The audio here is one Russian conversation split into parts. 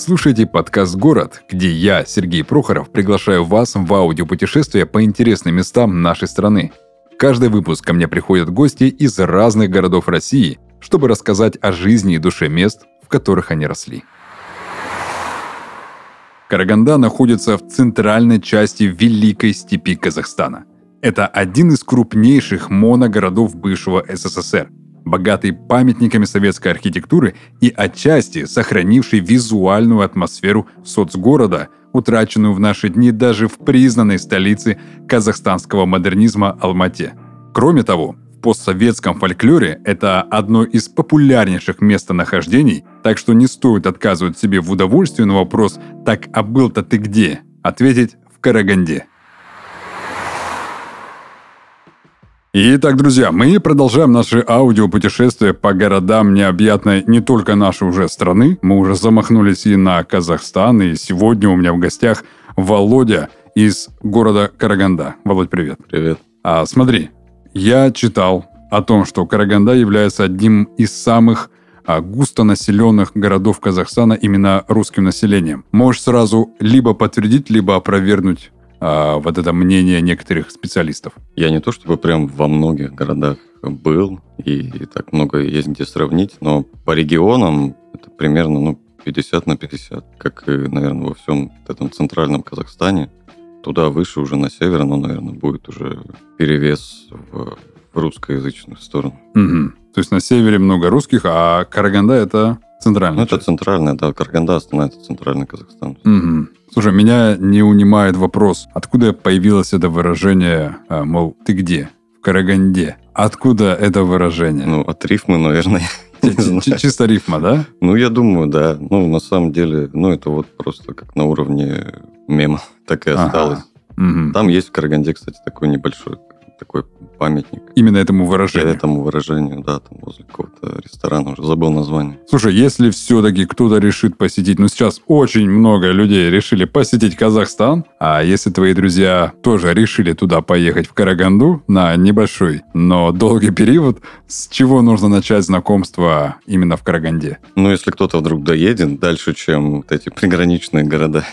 Слушаете подкаст «Город», где я, Сергей Прохоров, приглашаю вас в аудиопутешествие по интересным местам нашей страны. Каждый выпуск ко мне приходят гости из разных городов России, чтобы рассказать о жизни и душе мест, в которых они росли. Караганда находится в центральной части Великой степи Казахстана. Это один из крупнейших моногородов бывшего СССР – богатый памятниками советской архитектуры и отчасти сохранивший визуальную атмосферу соцгорода, утраченную в наши дни даже в признанной столице казахстанского модернизма Алмате. Кроме того, в постсоветском фольклоре это одно из популярнейших местонахождений, так что не стоит отказывать себе в удовольствии на вопрос «Так, а был-то ты где?» ответить в Караганде. Итак, друзья, мы продолжаем наше аудиопутешествие по городам необъятной не только нашей уже страны. Мы уже замахнулись и на Казахстан, и сегодня у меня в гостях Володя из города Караганда. Володь, привет. Привет. А, смотри, я читал о том, что Караганда является одним из самых а, густонаселенных городов Казахстана именно русским населением. Можешь сразу либо подтвердить, либо опровергнуть а, вот это мнение некоторых специалистов? Я не то чтобы прям во многих городах был, и, и так много есть где сравнить, но по регионам это примерно ну, 50 на 50, как и, наверное, во всем этом центральном Казахстане. Туда выше, уже на север, но, наверное, будет уже перевес в, в русскоязычную сторону. Угу. То есть на севере много русских, а Караганда это центральная Ну, это центральная, да. Караганда становится центральный Казахстан. Угу. Слушай, меня не унимает вопрос, откуда появилось это выражение, а, мол, ты где? В Караганде. Откуда это выражение? Ну, от рифмы, наверное. Чисто рифма, да? Ну, я думаю, да. Ну, на самом деле, ну, это вот просто как на уровне мема так и осталось. Там есть в Караганде, кстати, такой небольшой такой памятник. Именно этому выражению? Этому выражению, да, там возле какого-то ресторана, уже забыл название. Слушай, если все-таки кто-то решит посетить, ну сейчас очень много людей решили посетить Казахстан, а если твои друзья тоже решили туда поехать, в Караганду, на небольшой, но долгий период, с чего нужно начать знакомство именно в Караганде? Ну, если кто-то вдруг доедет дальше, чем вот эти приграничные города,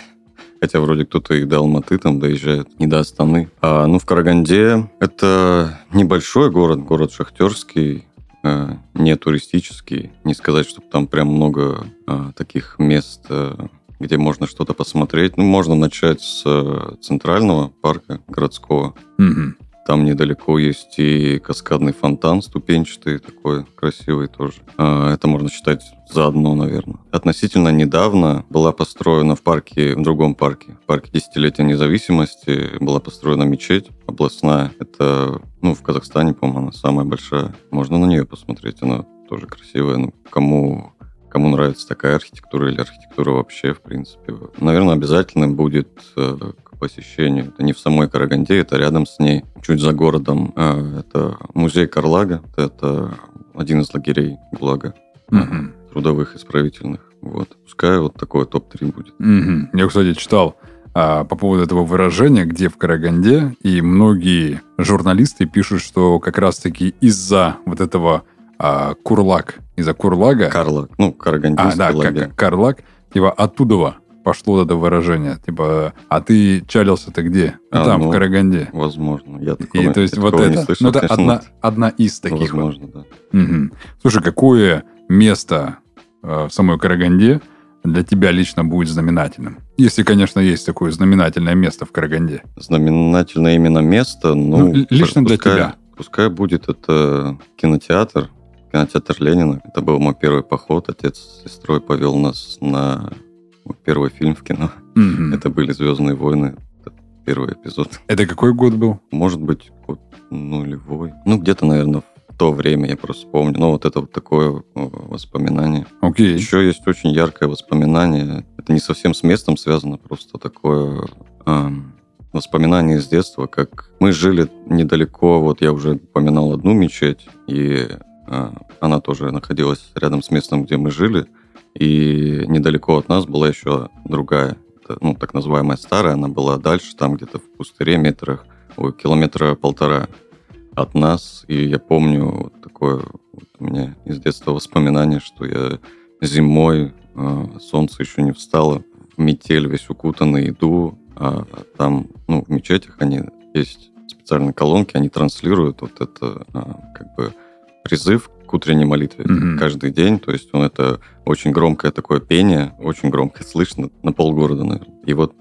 Хотя вроде кто-то и до Алматы там доезжает, не до Астаны. А, ну, в Караганде это небольшой город, город шахтерский, э, не туристический. Не сказать, что там прям много э, таких мест, э, где можно что-то посмотреть. Ну, можно начать с э, центрального парка городского. Угу. Там недалеко есть и каскадный фонтан ступенчатый, такой красивый тоже. А, это можно считать заодно, наверное. Относительно недавно была построена в парке, в другом парке, в парке Десятилетия независимости, была построена мечеть областная. Это, ну, в Казахстане, по-моему, она самая большая. Можно на нее посмотреть, она тоже красивая. Ну, кому кому нравится такая архитектура или архитектура вообще, в принципе. Наверное, обязательно будет э, посещению. Это не в самой Караганде, это рядом с ней, чуть за городом. А, это музей Карлага, это один из лагерей ГУЛАГа, угу. трудовых исправительных. Вот. Пускай вот такой топ-3 будет. Угу. Я, кстати, читал а, по поводу этого выражения, где в Караганде, и многие журналисты пишут, что как раз-таки из-за вот этого а, Курлак, из-за Курлага... Карлак, ну, Карагандинский а, да, лагерь. Карлак, типа оттуда пошло это выражение. Типа, а ты чалился-то где? А, Там, ну, в Караганде. Возможно. Я такого, И, то есть, вот это, слышал, ну, это одна, одна из таких. Возможно, вот. да. Угу. Слушай, какое место э, в самой Караганде для тебя лично будет знаменательным? Если, конечно, есть такое знаменательное место в Караганде. Знаменательное именно место, ну... ну лично пускай, для тебя. Пускай будет это кинотеатр, кинотеатр Ленина. Это был мой первый поход. Отец с сестрой повел нас на первый фильм в кино. Mm-hmm. Это были «Звездные войны», первый эпизод. Это какой год был? Может быть, год нулевой. Ну, где-то, наверное, в то время, я просто помню. Ну, вот это вот такое воспоминание. Окей. Okay. Еще есть очень яркое воспоминание. Это не совсем с местом связано, просто такое... Эм, воспоминание из детства, как мы жили недалеко, вот я уже упоминал одну мечеть, и э, она тоже находилась рядом с местом, где мы жили. И недалеко от нас была еще другая, ну, так называемая старая, она была дальше, там где-то в пустыре метрах, ой, километра полтора от нас. И я помню такое вот у меня из детства воспоминание, что я зимой, э, солнце еще не встало, в метель весь укутанный, иду, а там, ну, в мечетях они есть специальные колонки, они транслируют вот это а, как бы призыв к утренней молитве mm-hmm. каждый день. То есть он это очень громкое такое пение, очень громко слышно на полгорода, наверное. И вот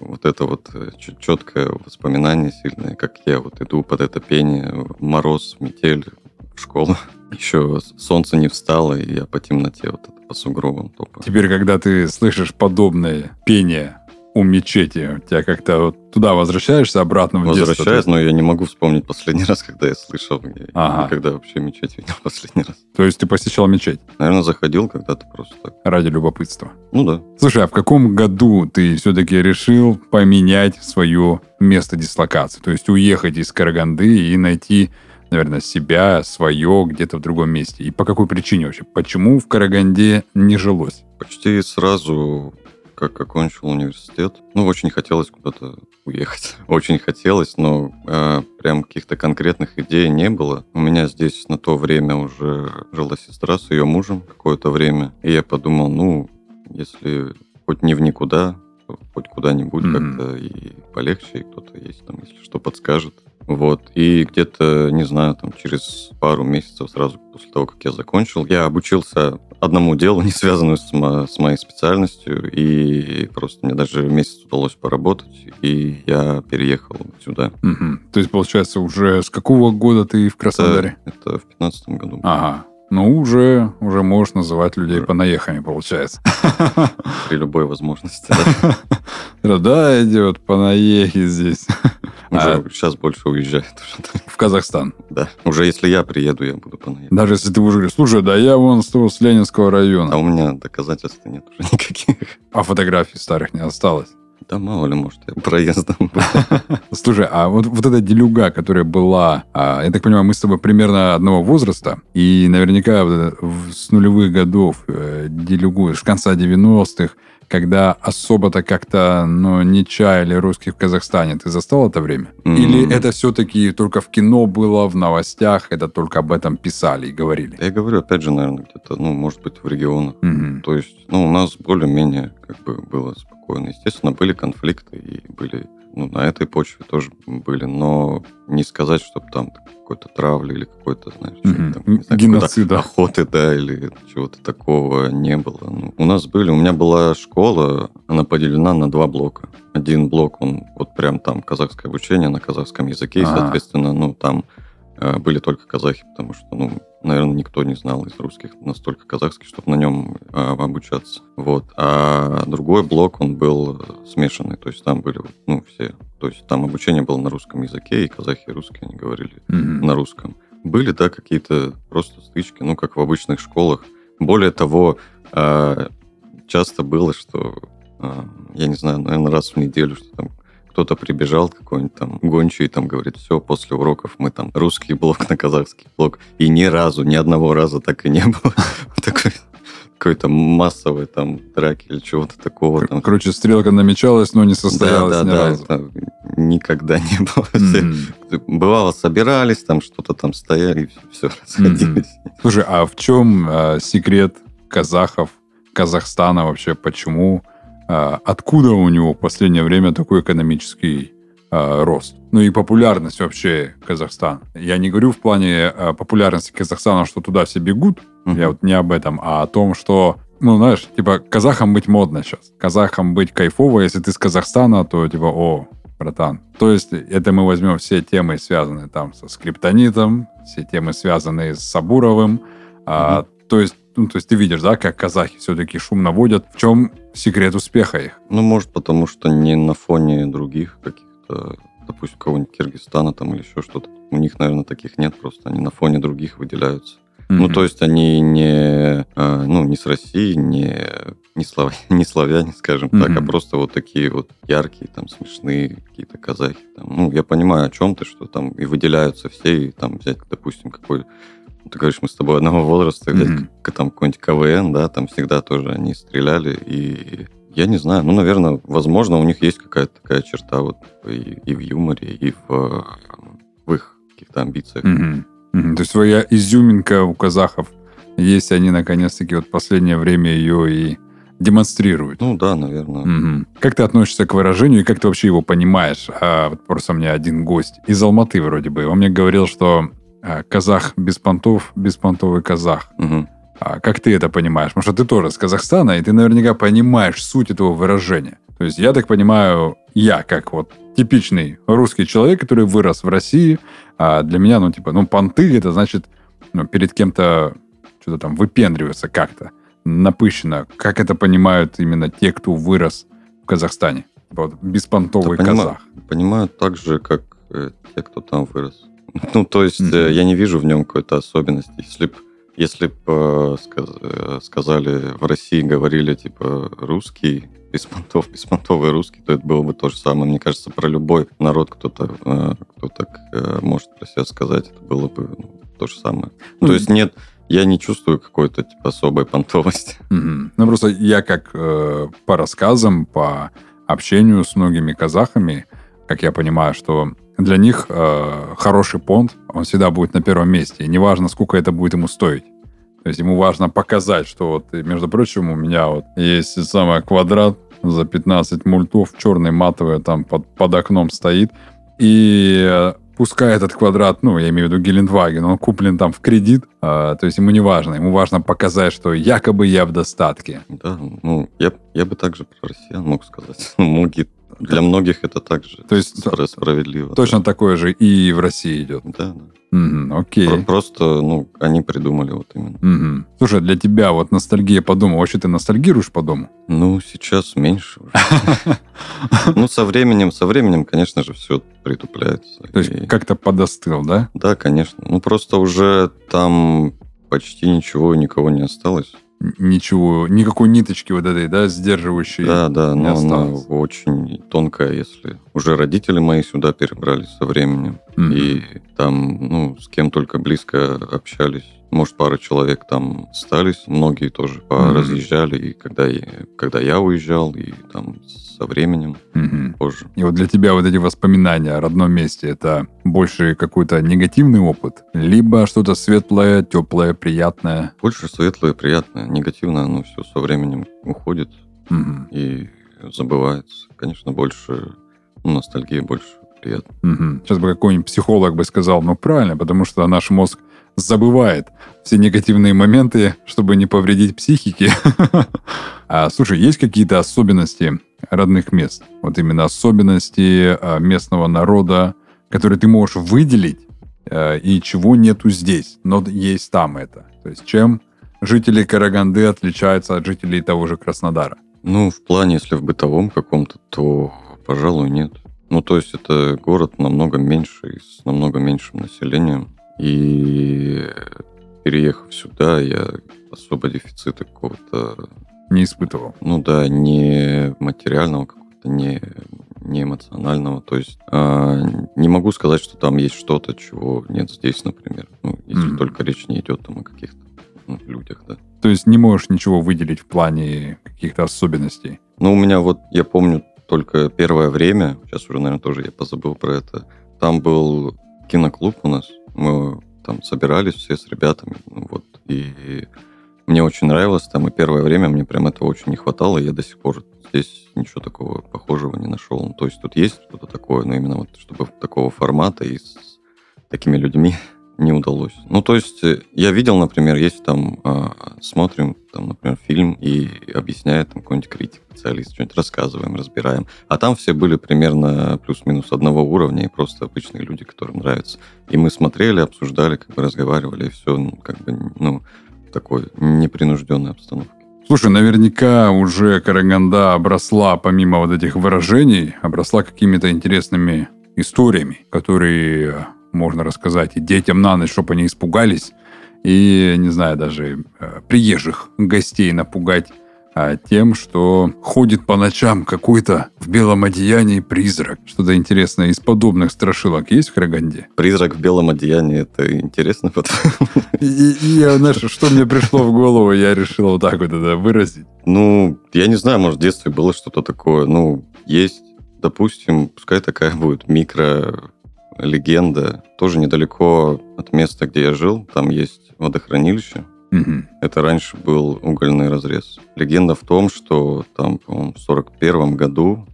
вот это вот э, четкое воспоминание сильное, как я вот иду под это пение, мороз, метель, в школу. Еще солнце не встало, и я по темноте вот это по сугробам топаю. Теперь, когда ты слышишь подобное пение у мечети? У тебя как-то вот туда возвращаешься обратно в Возвращаюсь, детство? но я не могу вспомнить последний раз, когда я слышал. Я ага. никогда вообще мечеть видел последний раз. То есть ты посещал мечеть? Наверное, заходил когда-то просто так. Ради любопытства? Ну да. Слушай, а в каком году ты все-таки решил поменять свое место дислокации? То есть уехать из Караганды и найти наверное, себя, свое где-то в другом месте? И по какой причине вообще? Почему в Караганде не жилось? Почти сразу как окончил университет. Ну, очень хотелось куда-то уехать. Очень хотелось, но э, прям каких-то конкретных идей не было. У меня здесь на то время уже жила сестра с ее мужем какое-то время. И я подумал, ну, если хоть не в никуда, то хоть куда-нибудь mm-hmm. как-то и полегче, и кто-то есть там, если что, подскажет. Вот. И где-то, не знаю, там через пару месяцев сразу после того, как я закончил, я обучился одному делу, не связанному с, мо- с моей специальностью, и просто мне даже месяц удалось поработать, и я переехал сюда. Угу. То есть, получается, уже с какого года ты в Краснодаре? Это, это в пятнадцатом году. Ага. Ну, уже, уже можешь называть людей понаехами, получается. При любой возможности, да? Да, идет понаехи здесь. Уже а, сейчас больше уезжает. В Казахстан? Да. Уже если я приеду, я буду понаехать. Даже если ты уже говоришь, слушай, да я вон с, с Ленинского района. А у меня доказательств нет уже никаких. А фотографий старых не осталось? Да мало ли, может, я проездом. Слушай, а вот, вот эта делюга, которая была, а, я так понимаю, мы с тобой примерно одного возраста, и наверняка с нулевых годов э, делюгу, с конца 90-х, когда особо-то как-то ну, не чаяли русских в Казахстане. Ты застал это время? Mm-hmm. Или это все-таки только в кино было, в новостях, это только об этом писали и говорили? Я говорю, опять же, наверное, где-то, ну, может быть, в регионах. Mm-hmm. То есть, ну, у нас более-менее как бы было спокойно. Естественно, были конфликты и были ну, на этой почве тоже были, но не сказать, чтобы там какой-то травли или какой-то, знаешь, mm-hmm. там, не знаю, геноцида. охоты, да, или чего-то такого не было. Ну, у нас были, у меня была школа, она поделена на два блока. Один блок, он вот прям там казахское обучение на казахском языке, А-а-а. и, соответственно, ну, там э, были только казахи, потому что, ну, наверное, никто не знал из русских настолько казахский, чтобы на нем э, обучаться. Вот. А другой блок, он был смешанный, то есть там были, ну, все. То есть там обучение было на русском языке, и казахи, и русские, они говорили mm-hmm. на русском. Были, да, какие-то просто стычки, ну, как в обычных школах. Более того, э, часто было, что, э, я не знаю, наверное, раз в неделю, что там кто-то прибежал, какой-нибудь там гончий, там говорит, все, после уроков мы там русский блок на казахский блок. И ни разу, ни одного раза так и не было. Такой какой-то массовой там драки или чего-то такого. Там. Короче, стрелка намечалась, но не состоялась да, да, ни да, разу. Это никогда не было. Mm-hmm. Бывало, собирались, там что-то там стояли, и все, расходились. Mm-hmm. Слушай, а в чем э, секрет казахов, Казахстана вообще? Почему а, откуда у него в последнее время такой экономический а, рост. Ну и популярность вообще Казахстана. Я не говорю в плане а, популярности Казахстана, что туда все бегут. Mm-hmm. Я вот не об этом, а о том, что ну, знаешь, типа, казахам быть модно сейчас. Казахам быть кайфово. Если ты с Казахстана, то типа, о, братан. То есть это мы возьмем все темы, связанные там со скриптонитом, все темы, связанные с Сабуровым. Mm-hmm. А, то есть ну, то есть ты видишь, да, как казахи все-таки шум наводят. В чем секрет успеха их? Ну, может, потому что не на фоне других каких-то, допустим, кого-нибудь Киргизстана там или еще что-то. У них, наверное, таких нет, просто они на фоне других выделяются. Mm-hmm. Ну, то есть они не, а, ну, не с России, не, не, слав... не славяне, скажем mm-hmm. так, а просто вот такие вот яркие, там, смешные какие-то казахи. Там. Ну, я понимаю, о чем ты, что там и выделяются все, и там взять, допустим, какой ты говоришь, мы с тобой одного возраста, mm-hmm. там какой-нибудь КВН, да, там всегда тоже они стреляли, и я не знаю, ну, наверное, возможно, у них есть какая-то такая черта вот и, и в юморе, и в, в их каких-то амбициях. Mm-hmm. Mm-hmm. То есть своя изюминка у казахов Есть они, наконец-таки, вот последнее время ее и демонстрируют. Ну да, наверное. Мгм. Как ты относишься к выражению и как ты вообще его понимаешь? А, вот просто у меня один гость из Алматы вроде бы. Он мне говорил, что казах без понтов, беспонтовый казах. Мгм. А как ты это понимаешь? Потому что ты тоже с Казахстана, и ты наверняка понимаешь суть этого выражения. То есть я так понимаю, я как вот типичный русский человек, который вырос в России, а для меня, ну, типа, ну, понты, это значит, ну, перед кем-то что-то там выпендриваться как-то, напыщенно. Как это понимают именно те, кто вырос в Казахстане? Вот беспонтовый Да, понима- казах. Понимаю так же, как э, те, кто там вырос. Ну, то есть э, я не вижу в нем какой-то особенности. Если б если бы сказали в России, говорили типа русский, беспонтов, беспонтовый русский, то это было бы то же самое. Мне кажется, про любой народ кто-то, э, кто так э, может про себя сказать, это было бы ну, то же самое. Ну, То есть нет, я не чувствую какой-то типа особой понтовости. Мгм. Ну, просто я как э, по рассказам, по общению с многими казахами, как я понимаю, что для них э, хороший понт, он всегда будет на первом месте. И неважно, сколько это будет ему стоить. То есть ему важно показать, что вот, между прочим, у меня вот есть самый квадрат за 15 мультов, черный матовый, там под, под окном стоит. И э, пускай этот квадрат, ну, я имею в виду Гелендваген, он куплен там в кредит, э, то есть ему не важно. Ему важно показать, что якобы я в достатке. Да, ну, я, я бы также про россиян мог сказать. Многие, для многих это также То есть справедливо. Точно такое же и в России идет. Да, да. Мгм, окей. Про- Просто, ну, они придумали вот именно. Мгм. Слушай, для тебя вот ностальгия по дому, вообще ты ностальгируешь по дому? Ну, сейчас меньше уже. Ну, со временем, со временем, конечно же, все притупляется. То есть как-то подостыл, да? Да, конечно. Ну, просто уже там почти ничего и никого не осталось. Ничего, никакой ниточки вот этой, да, сдерживающей. Да, да, но она осталось. очень тонкая, если уже родители мои сюда перебрались со временем. Мгм. И там, ну, с кем только близко общались. Может, пара человек там остались, многие тоже разъезжали. И когда я, когда я уезжал, и там со временем Мгм. позже. И вот для тебя вот эти воспоминания о родном месте, это больше какой-то негативный опыт? Либо что-то светлое, теплое, приятное? Больше светлое, приятное. Негативное, оно все со временем уходит Мгм. и забывается. Конечно, больше ну, ностальгия, больше приятно. Мгм. Сейчас бы какой-нибудь психолог бы сказал, ну правильно, потому что наш мозг забывает все негативные моменты, чтобы не повредить психике. А, слушай, есть какие-то особенности родных мест? Вот именно особенности а, местного народа, которые ты можешь выделить, а, и чего нету здесь, но есть там это. То есть чем жители Караганды отличаются от жителей того же Краснодара? Ну, в плане, если в бытовом каком-то, то, пожалуй, нет. Ну, то есть это город намного меньше с намного меньшим населением. И переехав сюда, я особо дефицита какого-то, Не испытывал. ну да, не материального какого-то, не, не эмоционального. То есть а, не могу сказать, что там есть что-то, чего нет здесь, например. Ну, если Мгм. только речь не идет там о каких-то ну, людях, да. То есть не можешь ничего выделить в плане каких-то особенностей. Ну, у меня вот, я помню только первое время, сейчас уже, наверное, тоже я позабыл про это. Там был киноклуб у нас, мы там собирались все с ребятами, ну, вот, и мне очень нравилось там, и первое время мне прям этого очень не хватало, и я до сих пор здесь ничего такого похожего не нашел. Ну, то есть тут есть что-то такое, но именно вот чтобы такого формата и с такими людьми не удалось. Ну, то есть э, я видел, например, есть там, а, смотрим, там, например, фильм и объясняет там какой-нибудь критик, специалист, что-нибудь рассказываем, разбираем. А там все были примерно плюс-минус одного уровня и просто обычные люди, которым нравится. И мы смотрели, обсуждали, как бы разговаривали, и все, ну, как бы, ну, в такой непринужденной обстановке. Слушай, наверняка уже Караганда обросла, помимо вот этих выражений, обросла какими-то интересными историями, которые можно рассказать и детям на ночь, чтобы они испугались, и, не знаю, даже э, приезжих гостей напугать а, тем, что ходит по ночам какой-то в белом одеянии призрак. Что-то интересное из подобных страшилок есть в Караганде? Призрак в белом одеянии, это интересно, И, и- я, знаешь, что мне пришло в голову, я решил вот так вот это выразить. Ну, я не знаю, может, в детстве было что-то такое. Ну, есть, допустим, пускай такая будет микро-легенда. Тоже недалеко от места, где я жил. Там есть водохранилище. Мгм. Это раньше был угольный разрез. Легенда в том, что там, по-моему, в 41 году,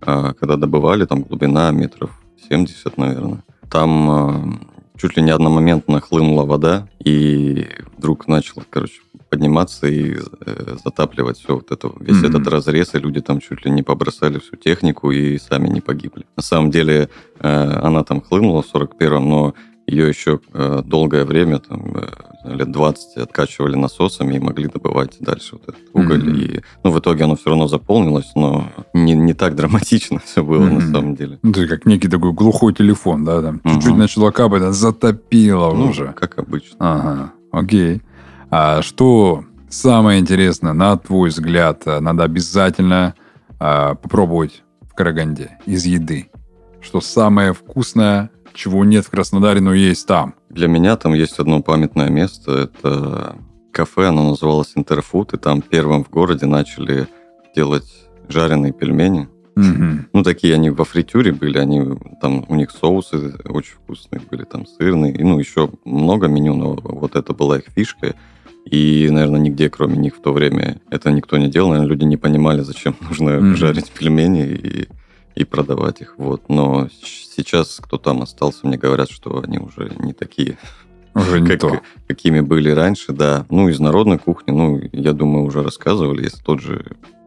а, когда добывали, там глубина метров 70, наверное, там а, чуть ли не одномоментно хлынула вода, и вдруг начал, короче, подниматься и э, затапливать все вот это, весь Мгм. этот разрез, и люди там чуть ли не побросали всю технику и сами не погибли. На самом деле э, она там хлынула в 41-м, но ее еще э, долгое время, там, э, лет 20, откачивали насосами и могли добывать дальше вот этот уголь. Мгм. И, ну, в итоге оно все равно заполнилось, но не, не так драматично все было на Мгм. самом деле. Ну, то есть как некий такой глухой телефон, да, там Мгм. чуть-чуть начало капать, а затопило Ну, уже. как обычно. Ага, окей. А что самое интересное, на твой взгляд, а, надо обязательно а, попробовать в Караганде из еды? Что самое вкусное, чего нет в Краснодаре, но есть там? Для меня там есть одно памятное место. Это кафе, оно называлось Интерфуд, и там первым в городе начали делать жареные пельмени. Мгм. Ну, такие они во фритюре были, они там у них соусы очень вкусные были, там сырные, и, ну, еще много меню, но вот это была их фишка. И, наверное, нигде, кроме них, в то время это никто не делал. Наверное, люди не понимали, зачем нужно Мгм. жарить пельмени и, и продавать их. Вот. Но сейчас, кто там остался, мне говорят, что они уже не такие, Уже не как- то. какими были раньше, да. Ну, из народной кухни, ну, я думаю, уже рассказывали, есть тот же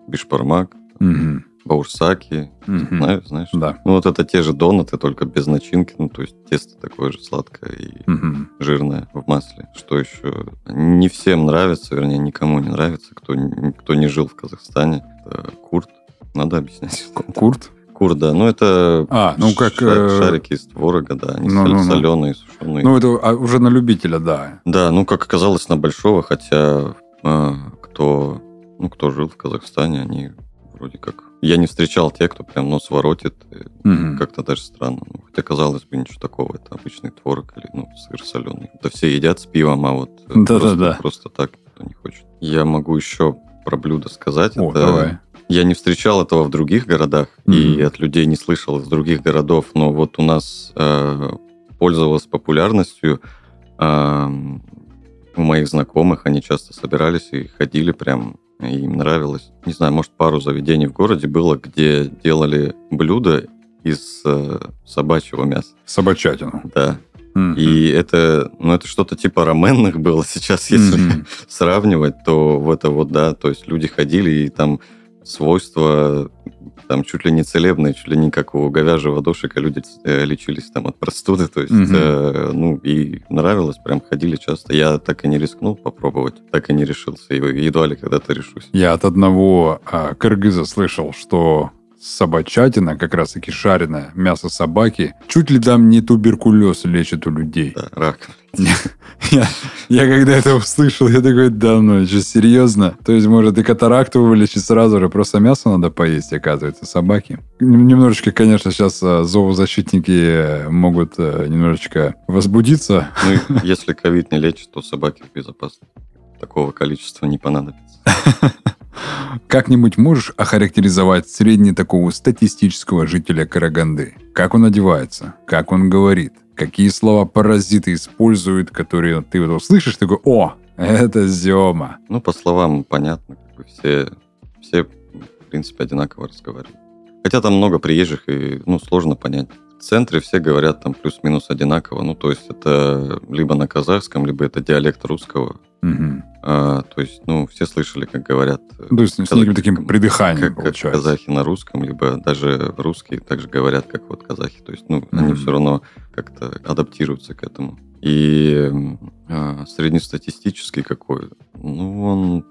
бишпармак, Мгм. Баурсаки, Мгм. знаешь, знаешь? Да. Ну, вот это те же донаты, только без начинки. Ну, то есть тесто такое же сладкое и Мгм. жирное в масле. Что еще? Не всем нравится, вернее, никому не нравится, кто, кто не жил в Казахстане. Это курт. Надо объяснять. Курт? Курт, да. Ну, это А, ну как... ша- э, шарики из творога, да. Они ну, ну, ну. соленые, сушеные. Ну, это а, уже на любителя, да. Да, ну, как оказалось, на большого, хотя э, кто, ну, кто жил в Казахстане, они вроде как... Я не встречал тех, кто прям нос воротит. э, Мгм. Как-то даже странно. Ну, хотя, казалось бы, ничего такого. Это обычный творог или ну, сыр соленый. Это все едят с пивом, а вот э, Да-да-да. просто, просто так никто не хочет. Я могу еще про блюдо сказать. О, Это- давай. Я не встречал этого в других городах и Мгм. от людей не слышал из других городов, но вот у нас э, пользовалось популярностью эм, у моих знакомых. Они часто собирались и ходили прям, и им нравилось. Не знаю, может, пару заведений в городе было, где делали блюда из э, собачьего мяса. Собачатину. Да. Мгм. И это, ну, это что-то типа раменных было сейчас, если Мгм. сравнивать, то в это вот, да, то есть люди ходили, и там свойства там чуть ли не целебные, чуть ли не как у говяжьего душика люди э, лечились там от простуды, то есть, Мгм. э, ну, и нравилось, прям ходили часто. Я так и не рискнул попробовать, так и не решился, и едва ли когда-то решусь. Я от одного а, кыргыза слышал, что собачатина, как раз таки шареное мясо собаки, чуть ли там не туберкулез лечит у людей. Да, рак. Я, я когда это услышал, я такой, да ну, что, серьезно? То есть, может, и катаракту вылечить сразу же, просто мясо надо поесть, оказывается, собаки. Нем- Немножечко, конечно, сейчас а, зоозащитники э, могут э, немножечко возбудиться. Ну, если ковид не лечит, то собаки безопасны. Такого количества не понадобится. Как-нибудь можешь охарактеризовать средний такого статистического жителя Караганды? Как он одевается? Как он говорит? Какие слова паразиты используют, которые ты вот услышишь, такой, о, это Зема. Ну, по словам понятно, как бы все, все, в принципе, одинаково разговаривают. Хотя там много приезжих, и, ну, сложно понять. В центре все говорят там плюс-минус одинаково. Ну, то есть это либо на казахском, либо это диалект русского. Мгм. А, то есть, ну, все слышали, как говорят э, То есть с Казах- неким таким придыханием, как, как получается. казахи на русском, либо даже русские также говорят, как вот казахи. То есть, ну, они Мгм. все равно как-то адаптируются к этому. И а, среднестатистический какой? Ну, он,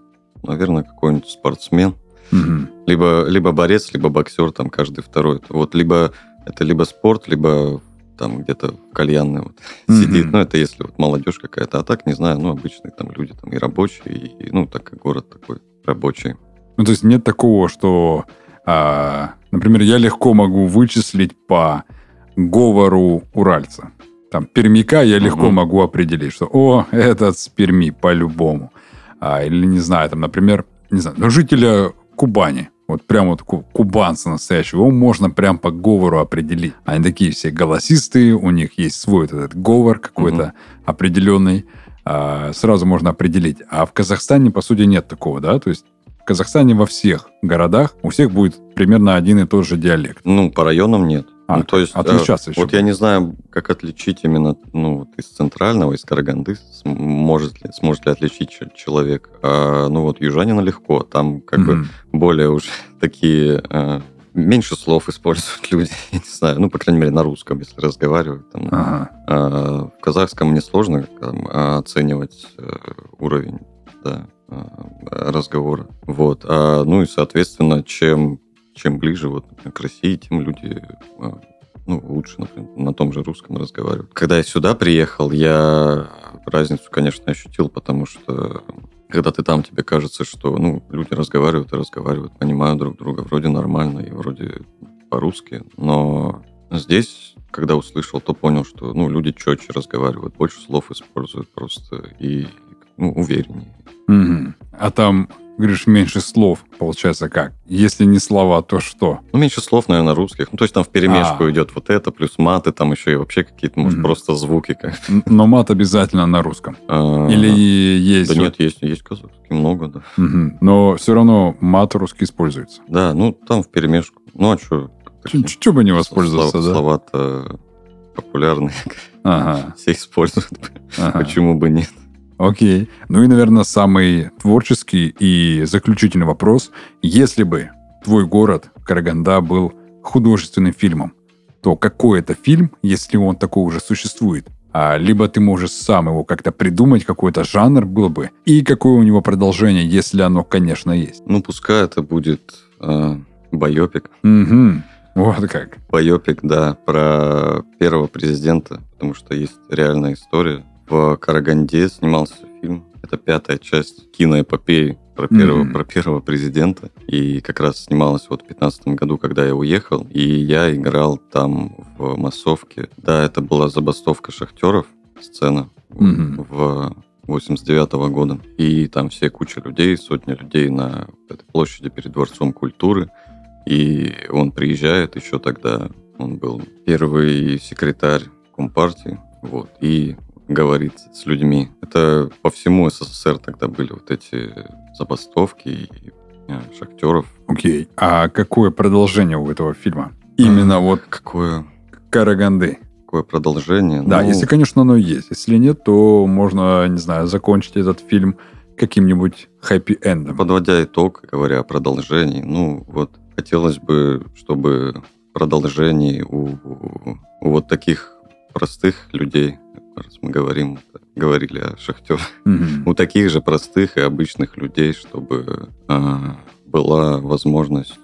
наверное, какой-нибудь спортсмен. Мгм. Либо, либо борец, либо боксер, там каждый второй. Вот либо это либо спорт, либо там где-то в кальянной вот Мгм. сидит. Ну, это если вот молодежь какая-то. А так, не знаю, ну, обычные там люди там и рабочие, и, ну, так как город такой рабочий. Ну, то есть нет такого, что, а, например, я легко могу вычислить по говору уральца. Там, пермяка я легко Мгм. могу определить, что, о, этот с Перми по-любому. А, или, не знаю, там, например, не знаю, ну, жителя Кубани, вот прям вот ку- кубанца настоящего, его можно прям по говору определить. Они такие все голосистые, у них есть свой вот этот говор какой-то определенный. а, сразу можно определить. А в Казахстане, по сути, нет такого, да? То есть в Казахстане во всех городах у всех будет примерно один и тот же диалект. Ну, по районам нет. А, ну, то есть, отличаться э, еще Вот я не знаю, как отличить именно ну, вот из центрального, из Караганды, см- может ли, сможет ли отличить человек. А, ну, вот южанина легко. Там как бы Мгм. более уже такие... э, меньше слов используют люди, я не знаю. Ну, по крайней мере, на русском, если разговаривать. Там, Ага. А, в казахском мне сложно там, оценивать э, уровень да, э, разговора. Вот. А, ну и, соответственно, чем, чем ближе вот, к России, тем люди э, ну, лучше, например, на том же русском разговаривают. Когда я сюда приехал, я разницу, конечно, ощутил, потому что когда ты там, тебе кажется, что ну, люди разговаривают и разговаривают, понимают друг друга, вроде нормально и вроде по-русски, но здесь, когда услышал, то понял, что ну, люди четче разговаривают, больше слов используют просто и ну, увереннее. Мгм. А там, говоришь, меньше слов, получается как? Если не слова, то что? Ну, меньше слов, наверное, русских. Ну, то есть там в перемешку А. идет вот это, плюс маты, там еще и вообще какие-то, может, Мгм. просто звуки. Как, Но мат обязательно на русском. а, Или есть... Да вот- нет, есть, есть казахский, много, да. Но все равно мат русский используется. Да, ну, там в перемешку. Ну, а что? Чего бы не воспользоваться, да? Слова-то популярные, Ага, все используют. ага. Почему бы нет? Окей. Ну и, наверное, самый творческий и заключительный вопрос. Если бы твой город, Караганда, был художественным фильмом, то какой это фильм, если он такой уже существует? А, либо ты можешь сам его как-то придумать, какой-то жанр был бы, и какое у него продолжение, если оно, конечно, есть. Ну, пускай это будет э, байопик. Угу. Вот как. Байопик, да, про первого президента, потому что есть реальная история. В Караганде снимался фильм. Это пятая часть киноэпопеи про первого, Мгм. про первого президента. И как раз снималась вот в 2015 году, когда я уехал. И я играл там в массовке. Да, это была забастовка шахтеров, сцена Мгм. в 89 года. И там все куча людей, сотни людей на этой площади перед Дворцом культуры. И он приезжает еще тогда, он был первый секретарь Компартии, вот, и говорит с людьми. Это по всему СССР тогда были вот эти забастовки и э, шахтеров. Окей. А какое продолжение у этого фильма? Именно вот Какое, Караганды. какое продолжение? Да, Ну, если, конечно, оно есть. Если нет, то можно, не знаю, закончить этот фильм каким-нибудь хэппи-эндом. Подводя итог, говоря о продолжении, ну вот хотелось бы, чтобы продолжений у- у вот таких простых людей, раз мы говорим, говорили о шахтерах, Мгм. у таких же простых и обычных людей, чтобы а, была возможность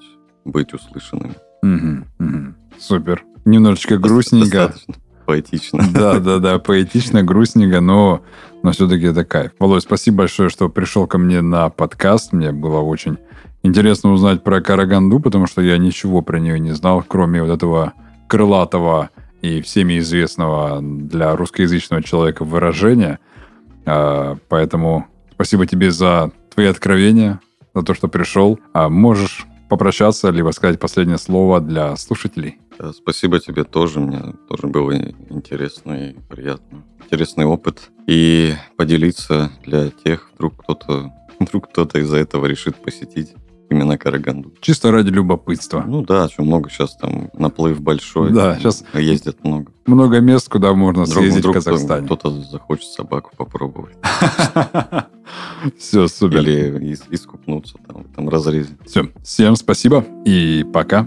быть услышанными. Мгм. Мгм. Супер. Немножечко грустненько. Достаточно поэтично. Да, да, да, поэтично, грустненько, но, но все-таки это кайф. Володь, спасибо большое, что пришел ко мне на подкаст. Мне было очень интересно узнать про Караганду, потому что я ничего про нее не знал, кроме вот этого крылатого и всеми известного для русскоязычного человека выражения. А, Поэтому спасибо тебе за твои откровения, за то, что пришел. А Можешь попрощаться, либо сказать последнее слово для слушателей. Да, Спасибо тебе тоже, мне тоже было интересно и приятно. Интересный опыт. И поделиться для тех, вдруг кто-то вдруг кто-то из-за этого решит посетить именно Караганду. Чисто ради любопытства. Ну да, что много сейчас там наплыв большой. Да, там щас- ездят много. Много мест, куда можно Вдруг, съездить вдруг в Казахстане. кто-то захочет собаку попробовать. Все, супер. Или ис- искупнуться там в этом разрезе. Все. Всем спасибо и пока.